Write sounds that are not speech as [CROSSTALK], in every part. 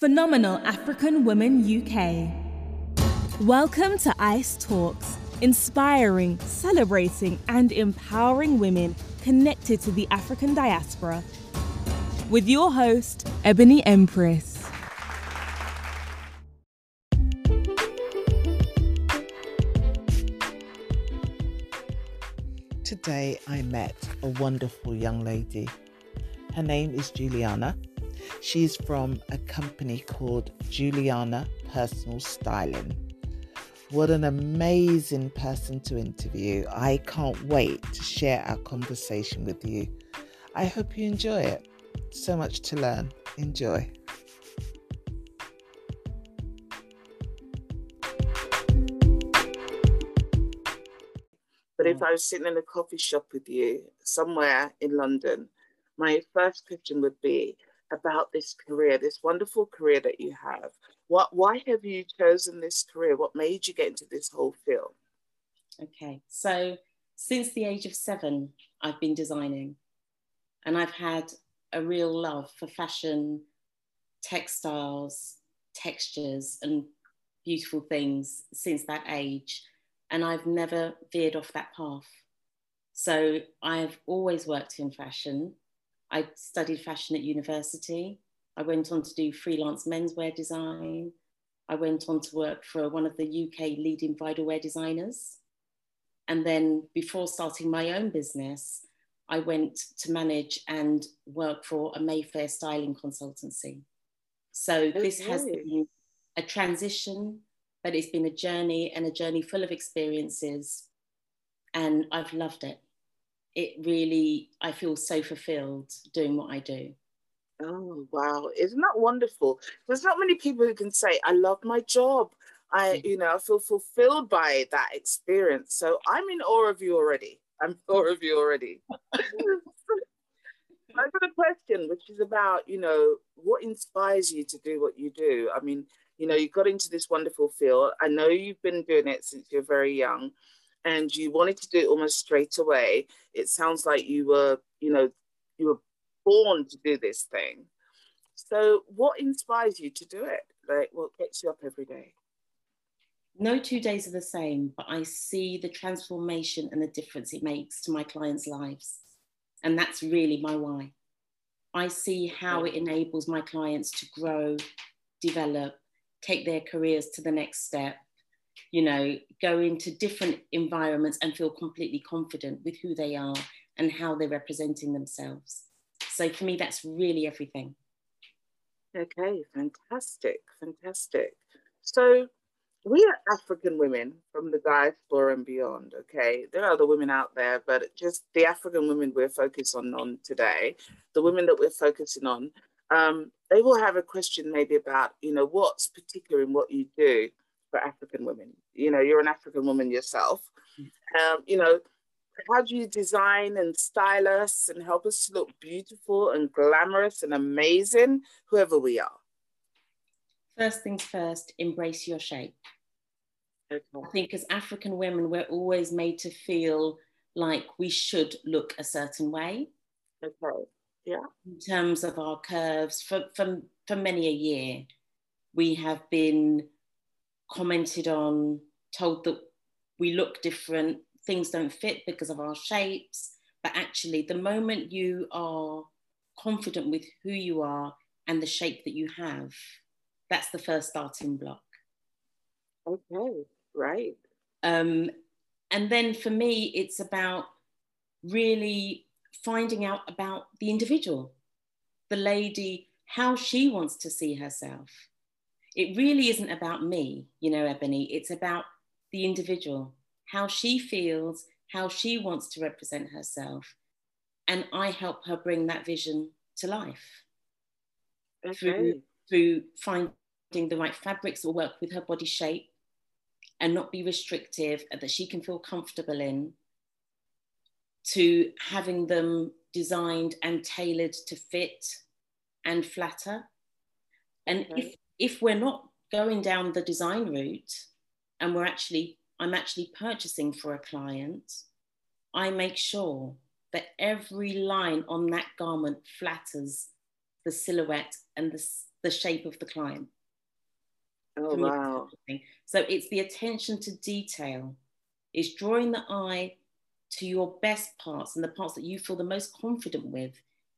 Phenomenal African Women UK. Welcome to ICE Talks, inspiring, celebrating, and empowering women connected to the African diaspora. With your host, Ebony Empress. Today I met a wonderful young lady. Her name is Juliana. She's from a company called Juliana Personal Styling. What an amazing person to interview. I can't wait to share our conversation with you. I hope you enjoy it. So much to learn. Enjoy. But if I was sitting in a coffee shop with you somewhere in London, my first question would be about this career, this wonderful career that you have. What, why have you chosen this career? What made you get into this whole field? Okay, so since the age of seven, I've been designing and I've had a real love for fashion, textiles, textures, and beautiful things since that age and I've never veered off that path. So I've always worked in fashion. I studied fashion at university. I went on to do freelance menswear design. I went on to work for one of the UK leading bridal wear designers. And then before starting my own business, I went to manage and work for a Mayfair styling consultancy. So okay. this has been a transition but it's been a journey and a journey full of experiences. And I've loved it. It really, I feel so fulfilled doing what I do. Oh, wow. Isn't that wonderful? There's not many people who can say, I love my job. I, mm. you know, I feel fulfilled by that experience. So I'm in awe of you already. I'm in awe of you already. [LAUGHS] I've got a question, which is about, you know, what inspires you to do what you do? I mean, you know, you got into this wonderful field. I know you've been doing it since you're very young and you wanted to do it almost straight away. It sounds like you were, you know, you were born to do this thing. So what inspires you to do it? Like what gets you up every day? No two days are the same, but I see the transformation and the difference it makes to my clients' lives. And that's really my why. I see how it enables my clients to grow, develop, take their careers to the next step, you know, go into different environments and feel completely confident with who they are and how they're representing themselves. So for me, that's really everything. Okay, fantastic, fantastic. So we are African women from the diaspora and beyond. Okay, there are other women out there, but just the African women we're focusing on today, the women that we're focusing on, um, they will have a question maybe about, you know, what's particular in what you do for African women. You know, you're an African woman yourself. Um, you know, how do you design and style us and help us to look beautiful and glamorous and amazing, whoever we are? First things first, embrace your shape. Okay. I think as African women, we're always made to feel like we should look a certain way. Okay yeah. in terms of our curves for, for, for many a year we have been commented on told that we look different things don't fit because of our shapes but actually the moment you are confident with who you are and the shape that you have that's the first starting block okay right um, and then for me it's about really finding out about the individual, the lady, how she wants to see herself. It really isn't about me, you know, Ebony, it's about the individual, how she feels, how she wants to represent herself. And I help her bring that vision to life okay. through, through finding the right fabrics that will work with her body shape and not be restrictive, that she can feel comfortable in, to having them designed and tailored to fit and flatter. And okay. if, if we're not going down the design route and we're actually, I'm actually purchasing for a client, I make sure that every line on that garment flatters the silhouette and the, the shape of the client. Oh, wow. So it's the attention to detail. It's drawing the eye to your best parts and the parts that you feel the most confident with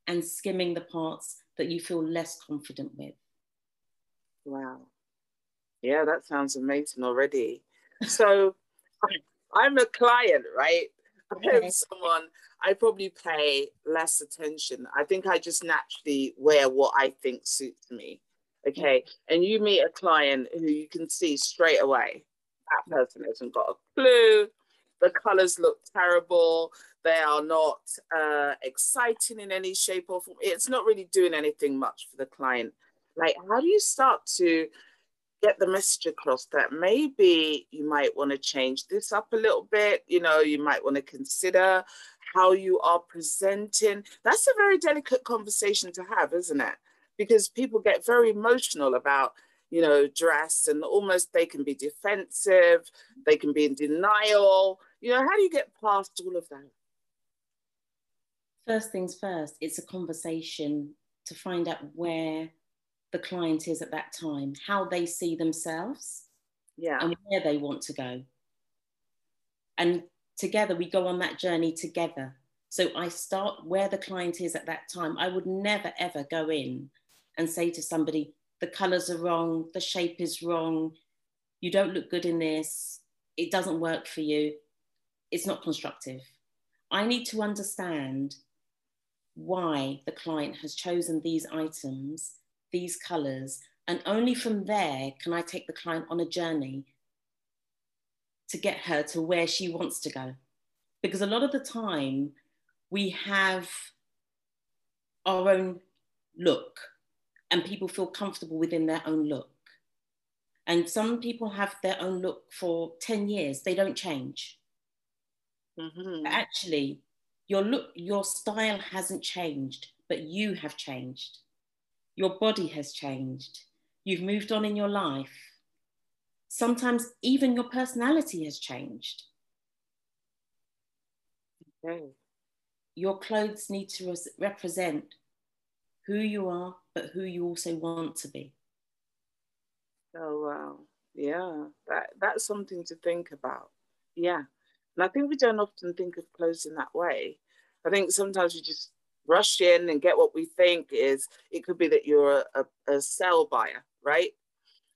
and skimming the parts that you feel less confident with. Wow. Yeah, that sounds amazing already. So [LAUGHS] I'm a client, right? Okay. I'm someone I probably pay less attention. I think I just naturally wear what I think suits me. Okay. And you meet a client who you can see straight away that person hasn't got a clue. The colors look terrible. They are not uh, exciting in any shape or form. It's not really doing anything much for the client. Like, how do you start to get the message across that maybe you might want to change this up a little bit? You know, you might want to consider how you are presenting. That's a very delicate conversation to have, isn't it? Because people get very emotional about you know, dress and almost they can be defensive, they can be in denial. You know, how do you get past all of that? First things first, it's a conversation to find out where the client is at that time, how they see themselves, yeah, and where they want to go. And together we go on that journey together. So I start where the client is at that time. I would never ever go in and say to somebody, the colors are wrong, the shape is wrong, you don't look good in this, it doesn't work for you, it's not constructive. I need to understand why the client has chosen these items, these colors, and only from there can I take the client on a journey to get her to where she wants to go. Because a lot of the time we have our own look and people feel comfortable within their own look. And some people have their own look for 10 years, they don't change. Mm-hmm. Actually, your look, your style hasn't changed, but you have changed. Your body has changed. You've moved on in your life. Sometimes even your personality has changed. Okay. Your clothes need to res- represent who you are, but who you also want to be. Oh wow. Yeah. That that's something to think about. Yeah. And I think we don't often think of clothes in that way. I think sometimes we just rush in and get what we think is it could be that you're a, a, a sale buyer, right?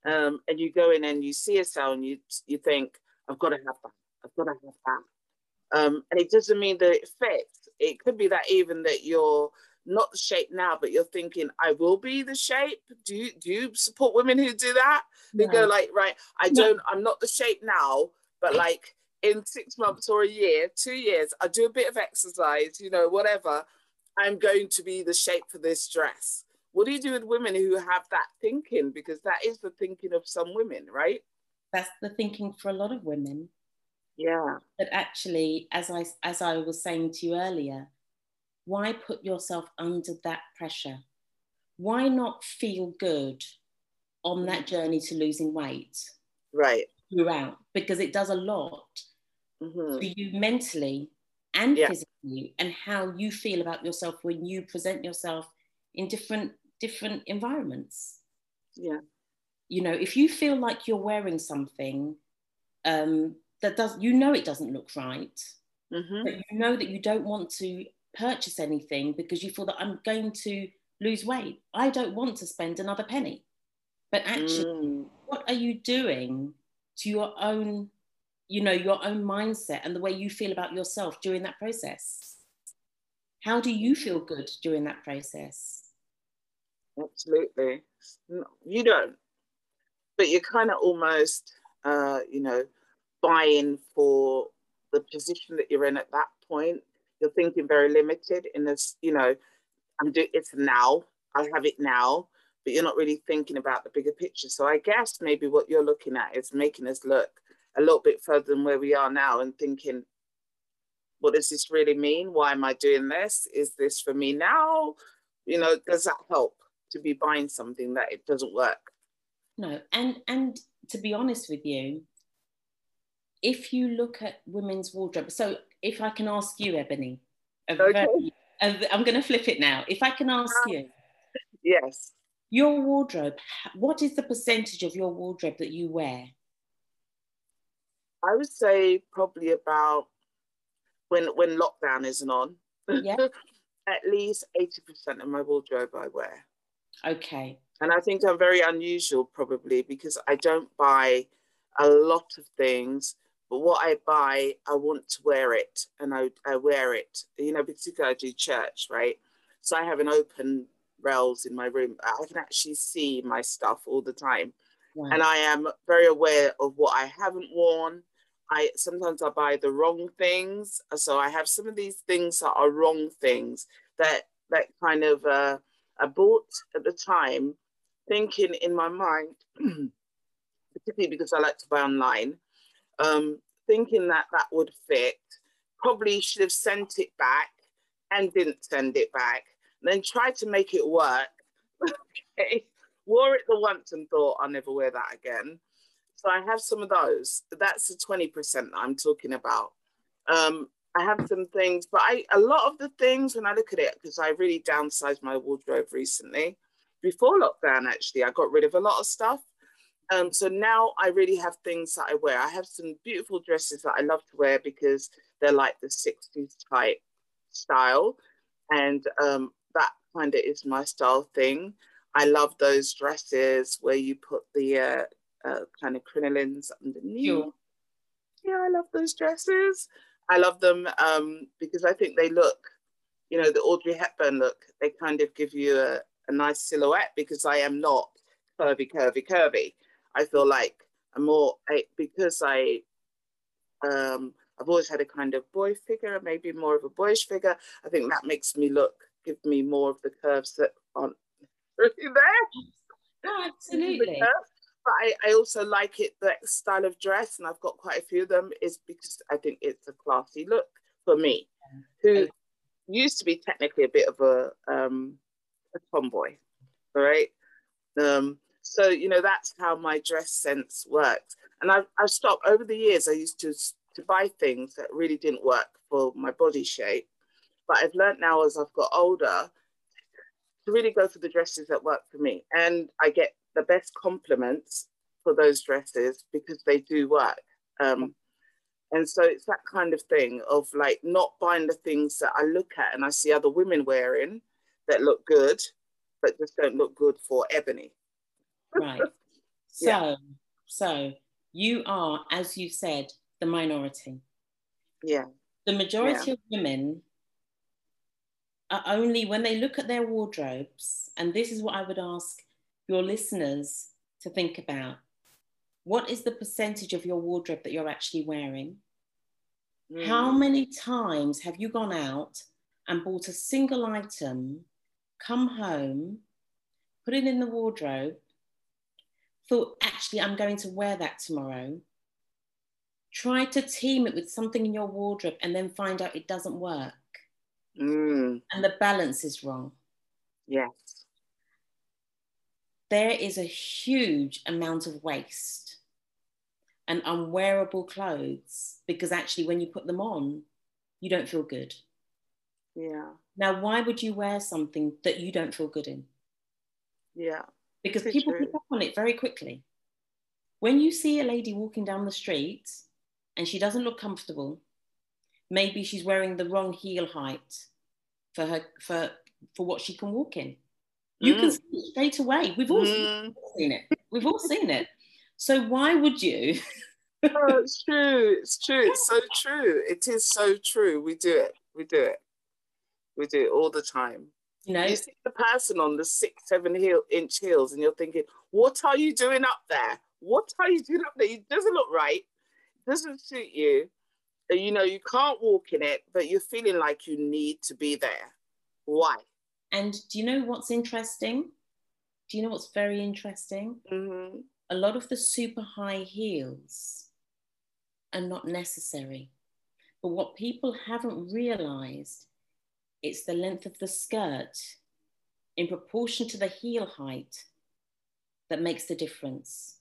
Um, and you go in and you see a sale and you you think, I've got to have that. I've got to have that. Um, and it doesn't mean that it fits. It could be that even that you're not the shape now, but you're thinking, I will be the shape. Do you do you support women who do that? No. go like, right, I don't, I'm not the shape now, but like in six months or a year, two years, I do a bit of exercise, you know, whatever. I'm going to be the shape for this dress. What do you do with women who have that thinking? Because that is the thinking of some women, right? That's the thinking for a lot of women. Yeah. But actually, as I as I was saying to you earlier, why put yourself under that pressure? Why not feel good on that mm. journey to losing weight? Right. Throughout, because it does a lot mm-hmm. for you mentally and yeah. physically, and how you feel about yourself when you present yourself in different different environments. Yeah. You know, if you feel like you're wearing something um, that does, you know, it doesn't look right, mm-hmm. but you know that you don't want to purchase anything because you feel that I'm going to lose weight. I don't want to spend another penny. But actually, mm. what are you doing to your own, you know, your own mindset and the way you feel about yourself during that process? How do you feel good during that process? Absolutely. You don't. But you're kind of almost, uh, you know, buying for the position that you're in at that point you're thinking very limited in this, you know, I'm doing it's now, I have it now, but you're not really thinking about the bigger picture. So I guess maybe what you're looking at is making us look a little bit further than where we are now and thinking, what does this really mean? Why am I doing this? Is this for me now? You know, does that help to be buying something that it doesn't work? No, and and to be honest with you, if you look at women's wardrobe, so if I can ask you, Ebony, okay. very, I'm going to flip it now. If I can ask ah. you, yes, Your wardrobe, what is the percentage of your wardrobe that you wear? I would say probably about when when lockdown isn't on. Yeah. [LAUGHS] at least 80% of my wardrobe I wear. Okay. And I think I'm very unusual probably because I don't buy a lot of things, but what I buy, I want to wear it and I, I wear it. You know, particularly I do church, right? So I have an open rails in my room. I can actually see my stuff all the time. Wow. And I am very aware of what I haven't worn. I sometimes I buy the wrong things. So I have some of these things that are wrong things that that kind of uh, I bought at the time, thinking in my mind, [CLEARS THROAT] particularly because I like to buy online, um, thinking that that would fit. Probably should have sent it back and didn't send it back. Then tried to make it work. [LAUGHS] okay. Wore it the once and thought I'll never wear that again. So I have some of those. That's the 20% that I'm talking about. Um, I have some things, but I a lot of the things when I look at it, because I really downsized my wardrobe recently. Before lockdown, actually, I got rid of a lot of stuff. Um, so now I really have things that I wear. I have some beautiful dresses that I love to wear because they're like the 60s type style. And um, that kind of is my style thing. I love those dresses where you put the uh, uh, kind of crinolines underneath. Sure. Yeah, I love those dresses. I love them um, because I think they look, you know, the Audrey Hepburn look. They kind of give you a, a nice silhouette because I am not curvy, curvy, curvy. I feel like I'm more I, because I um, I've always had a kind of boy figure, maybe more of a boyish figure. I think that makes me look, give me more of the curves that aren't [LAUGHS] really there. Absolutely. But I, I also like it that style of dress, and I've got quite a few of them, is because I think it's a classy look for me, who used to be technically a bit of a um, a tomboy, all right. Um, so you know that's how my dress sense works, and I've I've stopped over the years. I used to to buy things that really didn't work for my body shape, but I've learned now as I've got older to really go for the dresses that work for me, and I get the best compliments for those dresses because they do work. Um, and so it's that kind of thing of like not buying the things that I look at and I see other women wearing that look good, but just don't look good for ebony. Right. [LAUGHS] So, yeah. so you are, as you said, the minority. Yeah. The majority yeah. of women are only when they look at their wardrobes, and this is what I would ask your listeners to think about. What is the percentage of your wardrobe that you're actually wearing? Mm. How many times have you gone out and bought a single item, come home, put it in the wardrobe, thought, actually, I'm going to wear that tomorrow, try to team it with something in your wardrobe, and then find out it doesn't work? Mm. And the balance is wrong. Yes. There is a huge amount of waste and unwearable clothes because actually, when you put them on, you don't feel good. Yeah. Now, why would you wear something that you don't feel good in? Yeah. Because people true. pick up on it very quickly. When you see a lady walking down the street and she doesn't look comfortable, maybe she's wearing the wrong heel height for her for for what she can walk in. You mm. can see it straight away. We've all mm. seen it. We've all seen it. So why would you? [LAUGHS] oh, it's true. It's true. It's so true. It is so true. We do it. We do it. We do it all the time. You know, you see the person on the six, seven heel, inch heels, and you're thinking, "What are you doing up there? What are you doing up there? It doesn't look right. It doesn't suit you. You know, you can't walk in it, but you're feeling like you need to be there. Why? And do you know what's interesting? Do you know what's very interesting? Mm-hmm. A lot of the super high heels are not necessary. But what people haven't realized, it's the length of the skirt in proportion to the heel height that makes the difference.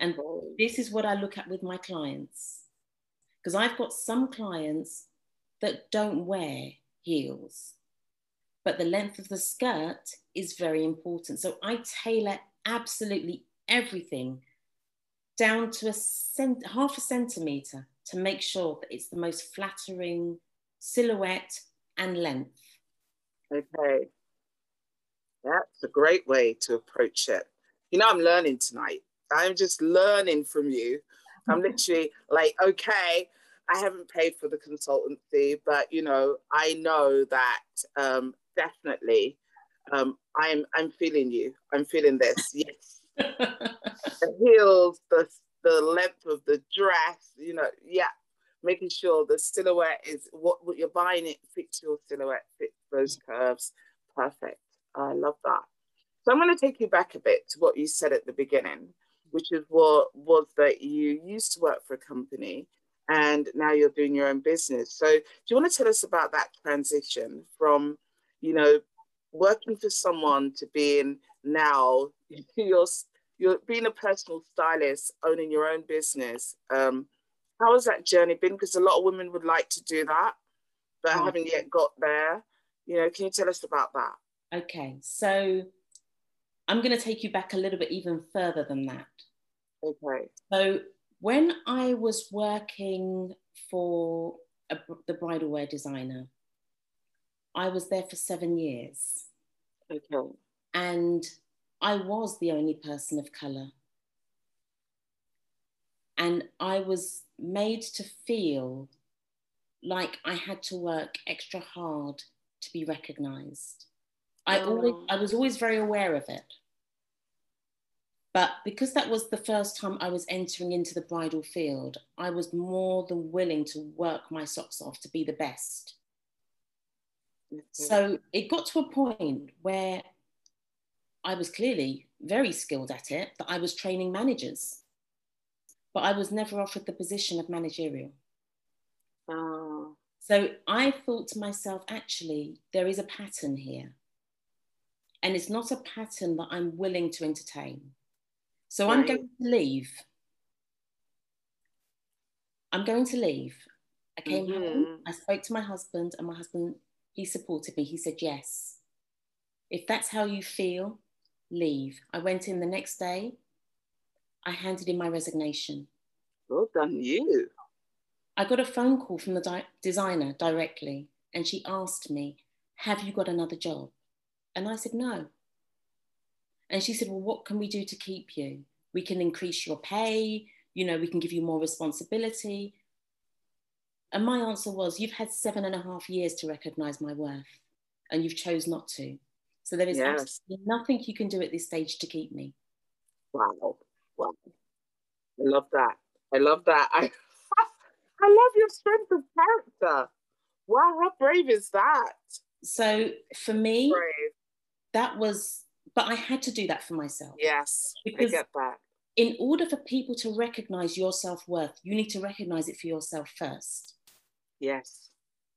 And this is what I look at with my clients. Because I've got some clients that don't wear heels but the length of the skirt is very important. So I tailor absolutely everything down to a cent- half a centimeter to make sure that it's the most flattering silhouette and length. Okay. That's a great way to approach it. You know, I'm learning tonight. I'm just learning from you. I'm [LAUGHS] literally like, okay, I haven't paid for the consultancy, but you know, I know that um, definitely um, I'm I'm feeling you. I'm feeling this. [LAUGHS] Yes. the heels, the the length of the dress, you know, yeah, making sure the silhouette is what, what you're buying it fits your silhouette, fits those curves. Perfect. I love that. So I'm going to take you back a bit to what you said at the beginning, which is what was that you used to work for a company and now you're doing your own business. So do you want to tell us about that transition from, you know, working for someone to being now [LAUGHS] you're you're being a personal stylist, owning your own business. Um, how has that journey been? Because a lot of women would like to do that, but oh. haven't yet got there. You know, can you tell us about that? Okay, so I'm going to take you back a little bit even further than that. Okay. So when I was working for a, the bridal wear designer, I was there for seven years. Okay. And I was the only person of colour. And I was made to feel like I had to work extra hard to be recognised. I, oh. always, I was always very aware of it. But because that was the first time I was entering into the bridal field, I was more than willing to work my socks off to be the best. Mm-hmm. So it got to a point where I was clearly very skilled at it, that I was training managers, but I was never offered the position of managerial. Oh. So I thought to myself, actually, there is a pattern here. And it's not a pattern that I'm willing to entertain. So right. I'm going to leave. I'm going to leave. I came mm-hmm. home, I spoke to my husband, and my husband, he supported me. He said, Yes. If that's how you feel, leave. I went in the next day. I handed in my resignation. Well done, you. I got a phone call from the di- designer directly, and she asked me, Have you got another job? And I said, No. And she said, Well, what can we do to keep you? We can increase your pay, you know, we can give you more responsibility. And my answer was, You've had seven and a half years to recognize my worth, and you've chose not to. So there is yes. absolutely nothing you can do at this stage to keep me. Wow. Wow. I love that. I love that. I [LAUGHS] I love your strength of character. Wow, how brave is that? So for me, brave. that was but I had to do that for myself. Yes. Because I get that. In order for people to recognize your self-worth, you need to recognize it for yourself first. Yes.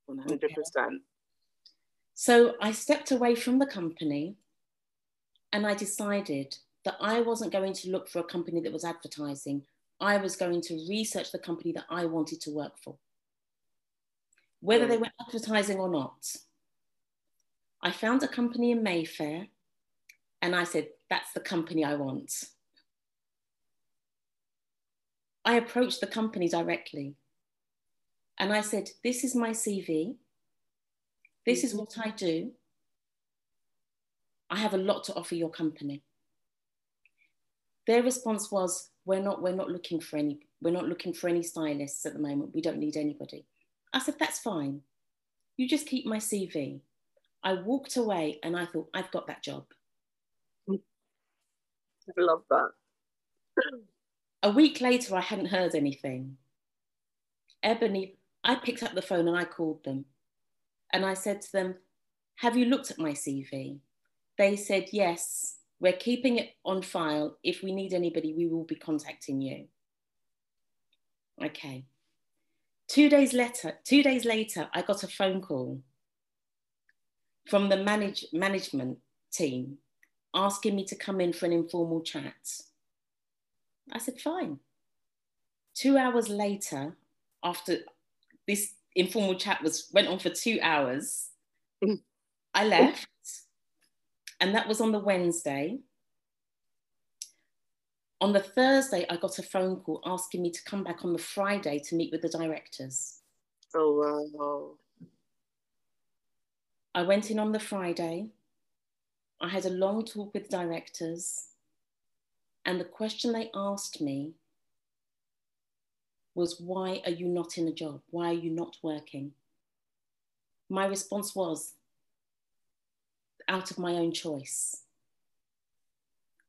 100%. Okay. So I stepped away from the company and I decided that I wasn't going to look for a company that was advertising. I was going to research the company that I wanted to work for, whether they were advertising or not. I found a company in Mayfair and I said, That's the company I want. I approached the company directly and I said, This is my CV. This is what I do. I have a lot to offer your company. Their response was, we're not, we're not looking for any, we're not looking for any stylists at the moment. We don't need anybody. I said, that's fine. You just keep my CV. I walked away and I thought, I've got that job. I love that. A week later, I hadn't heard anything. Ebony, I picked up the phone and I called them. And I said to them, Have you looked at my CV? They said, Yes, we're keeping it on file. If we need anybody, we will be contacting you. Okay. Two days later, two days later, I got a phone call from the manage, management team asking me to come in for an informal chat. I said, fine. Two hours later, after this informal chat was went on for two hours. Mm. I left, and that was on the Wednesday. On the Thursday, I got a phone call asking me to come back on the Friday to meet with the directors. Oh, wow. I went in on the Friday. I had a long talk with directors. And the question they asked me was, Why are you not in a job? Why are you not working? My response was, Out of my own choice.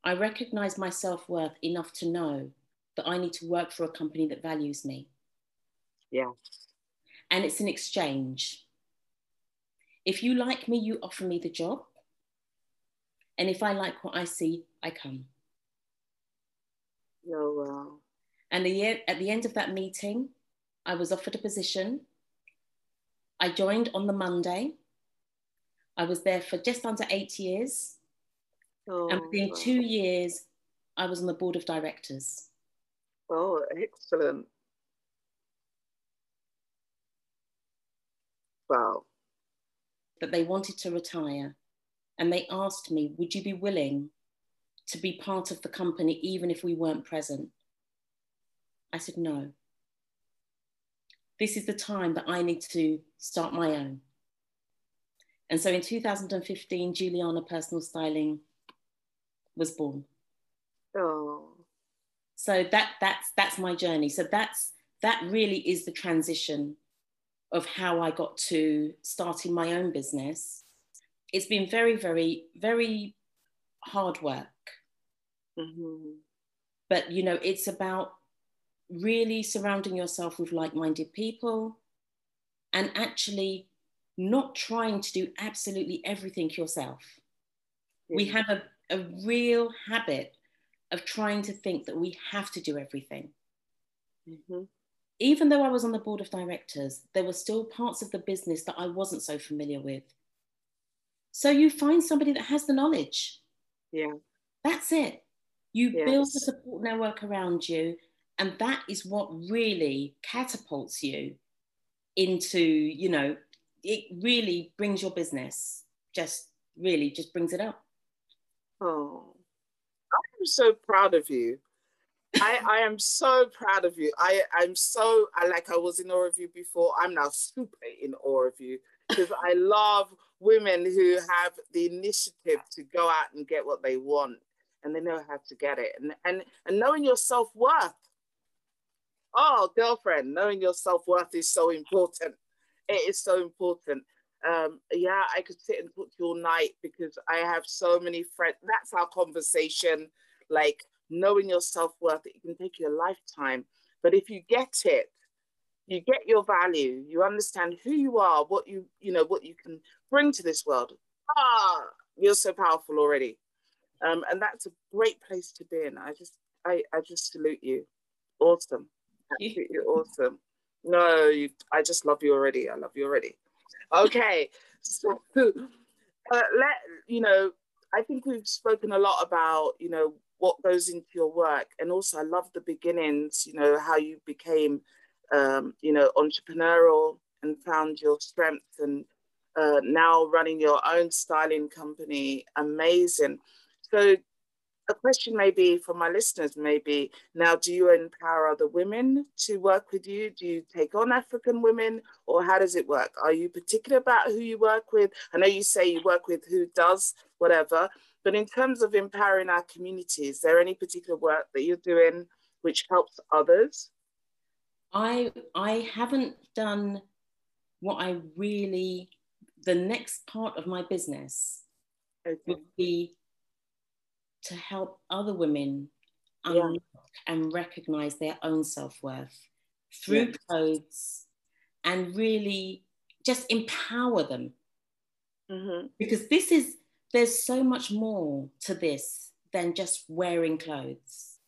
I recognize my self worth enough to know that I need to work for a company that values me. Yeah. And it's an exchange. If you like me, you offer me the job. And if I like what I see, I come. Oh, wow. And the, at the end of that meeting, I was offered a position. I joined on the Monday. I was there for just under eight years. Oh, and within two years, I was on the board of directors. Oh, excellent. Wow. That they wanted to retire. And they asked me, Would you be willing to be part of the company even if we weren't present? I said, No. This is the time that I need to start my own. And so in 2015, Juliana Personal Styling was born. Oh. So that that's that's my journey. So that's that really is the transition of how I got to starting my own business. It's been very, very, very hard work. Mm-hmm. But you know, it's about really surrounding yourself with like-minded people and actually not trying to do absolutely everything yourself. Yeah. We have a, a real habit of trying to think that we have to do everything. Mm-hmm. Even though I was on the board of directors, there were still parts of the business that I wasn't so familiar with. So you find somebody that has the knowledge. Yeah. That's it. You Yes. build a support network around you, and that is what really catapults you into, you know, it really brings your business, just really just brings it up. Oh, I'm so proud of you. I, I am so proud of you. I, I'm so, I like I was in awe of you before. I'm now super in awe of you because I love women who have the initiative to go out and get what they want and they know how to get it. And, and, and knowing your self worth. Oh, girlfriend, knowing your self worth is so important. It is so important. Um, yeah, I could sit and talk to you all night because I have so many friends. That's our conversation. Like knowing your self worth, it can take you a lifetime. But if you get it, you get your value, you understand who you are, what you, you know, what you can bring to this world. Ah, you're so powerful already. Um, and that's a great place to be in. I just, I, I just salute you. Awesome. Absolutely awesome. No, you, I just love you already. I love you already. Okay. So, uh, let, you know, I think we've spoken a lot about, you know, what goes into your work. And also I love the beginnings, you know, how you became, um, you know, entrepreneurial and found your strength and uh, now running your own styling company. Amazing. So a question maybe for my listeners maybe. Now do you empower other women to work with you? Do you take on african women or how does it work? Are you particular about who you work with? I know you say you work with who does whatever but in terms of empowering our community is there any particular work that you're doing which helps others? I I haven't done what I really the next part of my business okay. would be to help other women Yeah. and recognize their own self-worth through Yeah. clothes and really just empower them. Mhm. because this is there's so much more to this than just wearing clothes.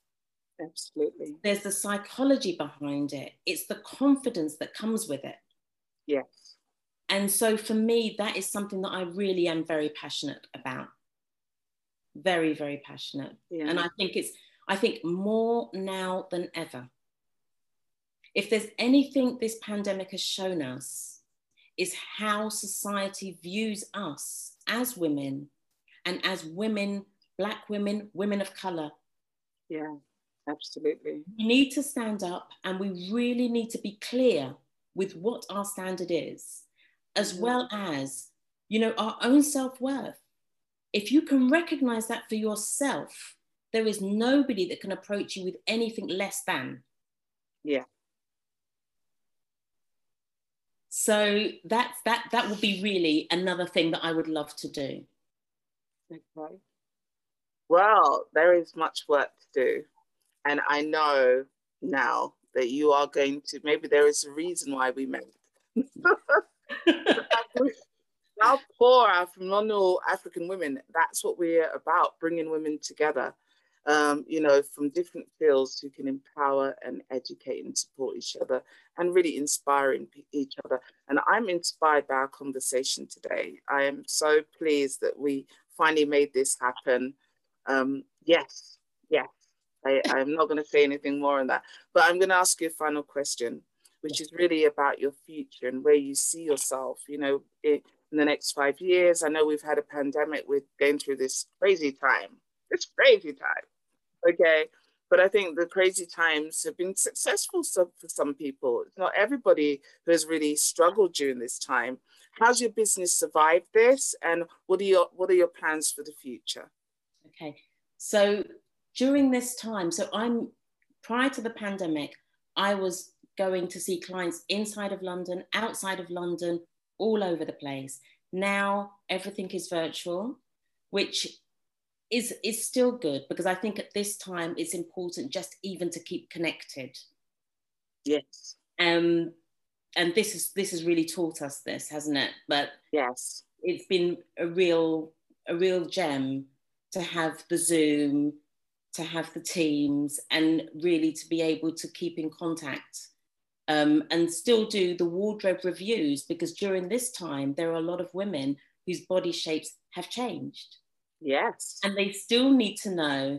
Absolutely. There's the psychology behind it. It's the confidence that comes with it. Yes. And so for me that is something that i really am very passionate about very very passionate yeah and i think it's i think more now than ever if there's anything this pandemic has shown us is how society views us as women and as women, Black women, women of color. Yeah, absolutely. We need to stand up and we really need to be clear with what our standard is, as mm-hmm. well as, you know, our own self worth. If you can recognize that for yourself, there is nobody that can approach you with anything less than. Yeah. So that's that that would be really another thing that I would love to do. Okay. Well, there is much work to do. And I know now that you are going to maybe there is a reason why we met. [LAUGHS] [LAUGHS] Our poor phenomenal African women, that's what we're about, bringing women together um, you know, from different fields who can empower and educate and support each other and really inspiring each other. And I'm inspired by our conversation today. I am so pleased that we finally made this happen. Um, yes, yes. I, I'm not going to say anything more on that, but I'm going to ask you a final question, which is really about your future and where you see yourself, you know, in, in the next five years. I know we've had a pandemic, we're going through this crazy time, this crazy time okay but I think the crazy times have been successful for some people. It's not everybody who has really struggled during this time. How's your business survived this, and what are your what are your plans for the future? Okay, so during this time, so I'm prior to the pandemic, I was going to see clients inside of London, outside of London, all over the place. Now everything is virtual, which is is still good because I think at this time it's important just even to keep connected. Yes. Um, and this is this has really taught us this, hasn't it? But yes, it's been a real a real gem to have the Zoom, to have the Teams, and really to be able to keep in contact. Um, and still do the wardrobe reviews because during this time there are a lot of women whose body shapes have changed Yes. And they still need to know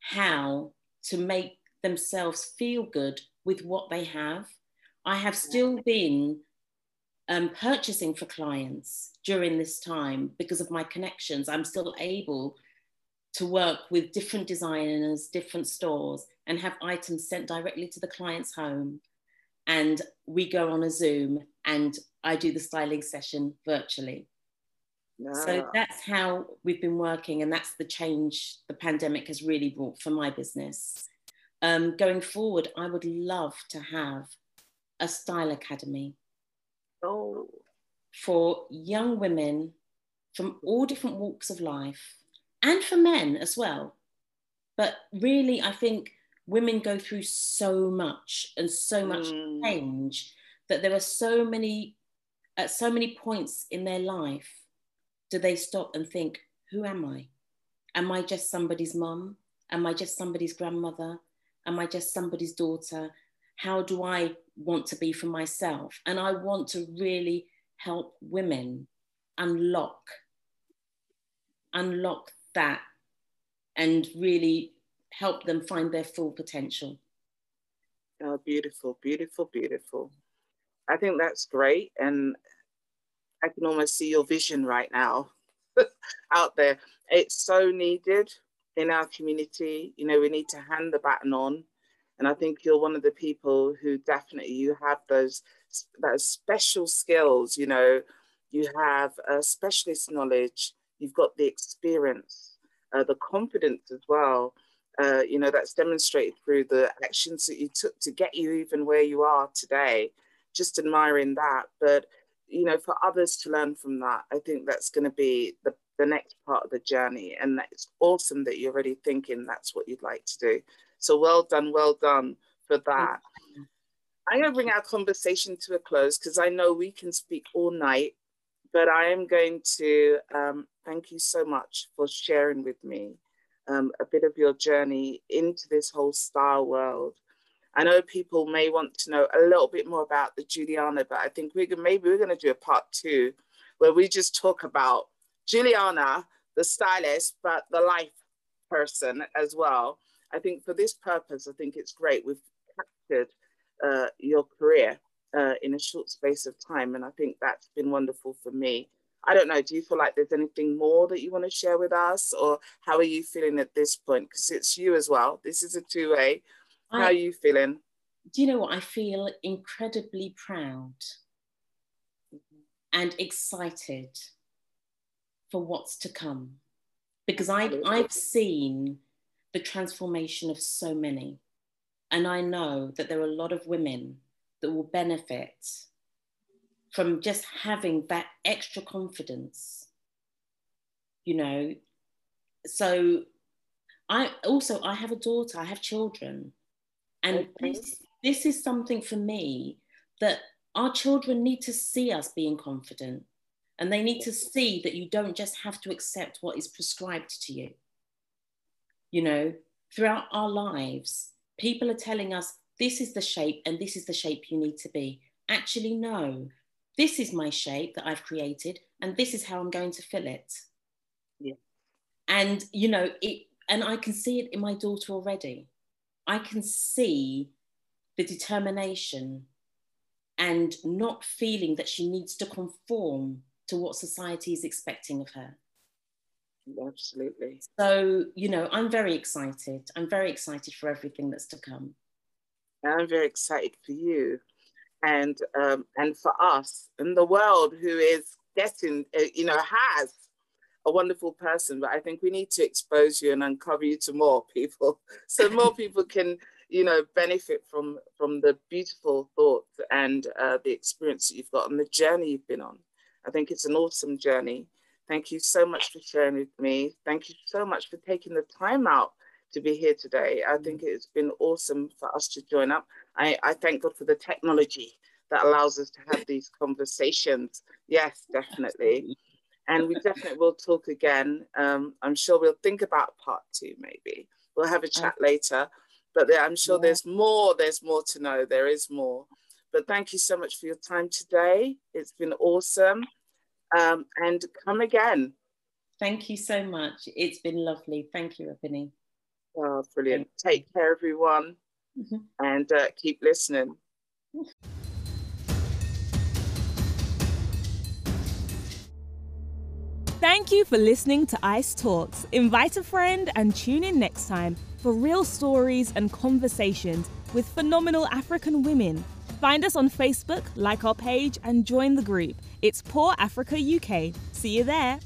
how to make themselves feel good with what they have. I have still been um, purchasing for clients during this time because of my connections. I'm still able to work with different designers, different stores, and have items sent directly to the client's home. And we go on a Zoom and I do the styling session virtually. So that's how we've been working, and that's the change the pandemic has really brought for my business. Um, going forward, I would love to have a style academy oh. for young women from all different walks of life and for men as well. But really, I think women go through so much and so much mm. change that there are so many at so many points in their life do they stop and think, who am I? Am I just somebody's mom? Am I just somebody's grandmother? Am I just somebody's daughter? How do I want to be for myself? And I want to really help women unlock, unlock that and really help them find their full potential. Oh, beautiful, beautiful, beautiful. I think that's great. And I can almost see your vision right now [LAUGHS] out there. It's so needed in our community. You know, we need to hand the baton on. And I think you're one of the people who definitely you have those those special skills. You know, you have a specialist knowledge. You've got the experience, uh, the confidence as well. Uh, you know, that's demonstrated through the actions that you took to get you even where you are today. Just admiring that. But you know, for others to learn from that, I think that's going to be the, the next part of the journey. And it's awesome that you're already thinking that's what you'd like to do. So well done, well done for that. I'm going to bring our conversation to a close because I know we can speak all night, but I am going to um, thank you so much for sharing with me um, a bit of your journey into this whole style world. I know people may want to know a little bit more about the Juliana, but I think we're gonna, maybe we're going to do a part two where we just talk about Juliana, the stylist, but the life person as well. I think for this purpose, I think it's great. We've captured uh, your career uh, in a short space of time. And I think that's been wonderful for me. I don't know, do you feel like there's anything more that you want to share with us? Or how are you feeling at this point? Because it's you as well. This is a two way. How I, are you feeling? Do you know what? I feel incredibly proud and excited for what's to come because I've, I've seen the transformation of so many. And I know that there are a lot of women that will benefit from just having that extra confidence, you know. So I also I have a daughter, I have children. And okay. this, this is something for me that our children need to see us being confident and they need to see that you don't just have to accept what is prescribed to you. You know, throughout our lives, people are telling us this is the shape and this is the shape you need to be. Actually, no, this is my shape that I've created and this is how I'm going to fill it. Yeah. And, you know, it, and I can see it in my daughter already. I can see the determination and not feeling that she needs to conform to what society is expecting of her. Absolutely. So, you know, I'm very excited. I'm very excited for everything that's to come. I'm very excited for you and um, and for us and the world who is getting, uh, you know, has a wonderful person. But I think we need to expose you and uncover you to more people [LAUGHS] so more [LAUGHS] people can you know, benefit from from the beautiful thoughts and uh, the experience that you've got and the journey you've been on. I think it's an awesome journey. Thank you so much for sharing with me. Thank you so much for taking the time out to be here today. I think it's been awesome for us to join up. I, I thank God for the technology that allows us to have these conversations. Yes, definitely. And we definitely will talk again. Um, I'm sure we'll think about part two, maybe. We'll have a chat later but there, I'm sure yeah. there's more, there's more to know. There is more. But thank you so much for your time today. It's been awesome. Um, and come again. Thank you so much. It's been lovely. Thank you, Ebony. Oh, brilliant. Take care, everyone, mm-hmm. and uh, keep listening. Thank you for listening to ICE Talks. Invite a friend and tune in next time for real stories and conversations with phenomenal African women. Find us on Facebook, like our page, and join the group. It's Poor Africa UK. See you there.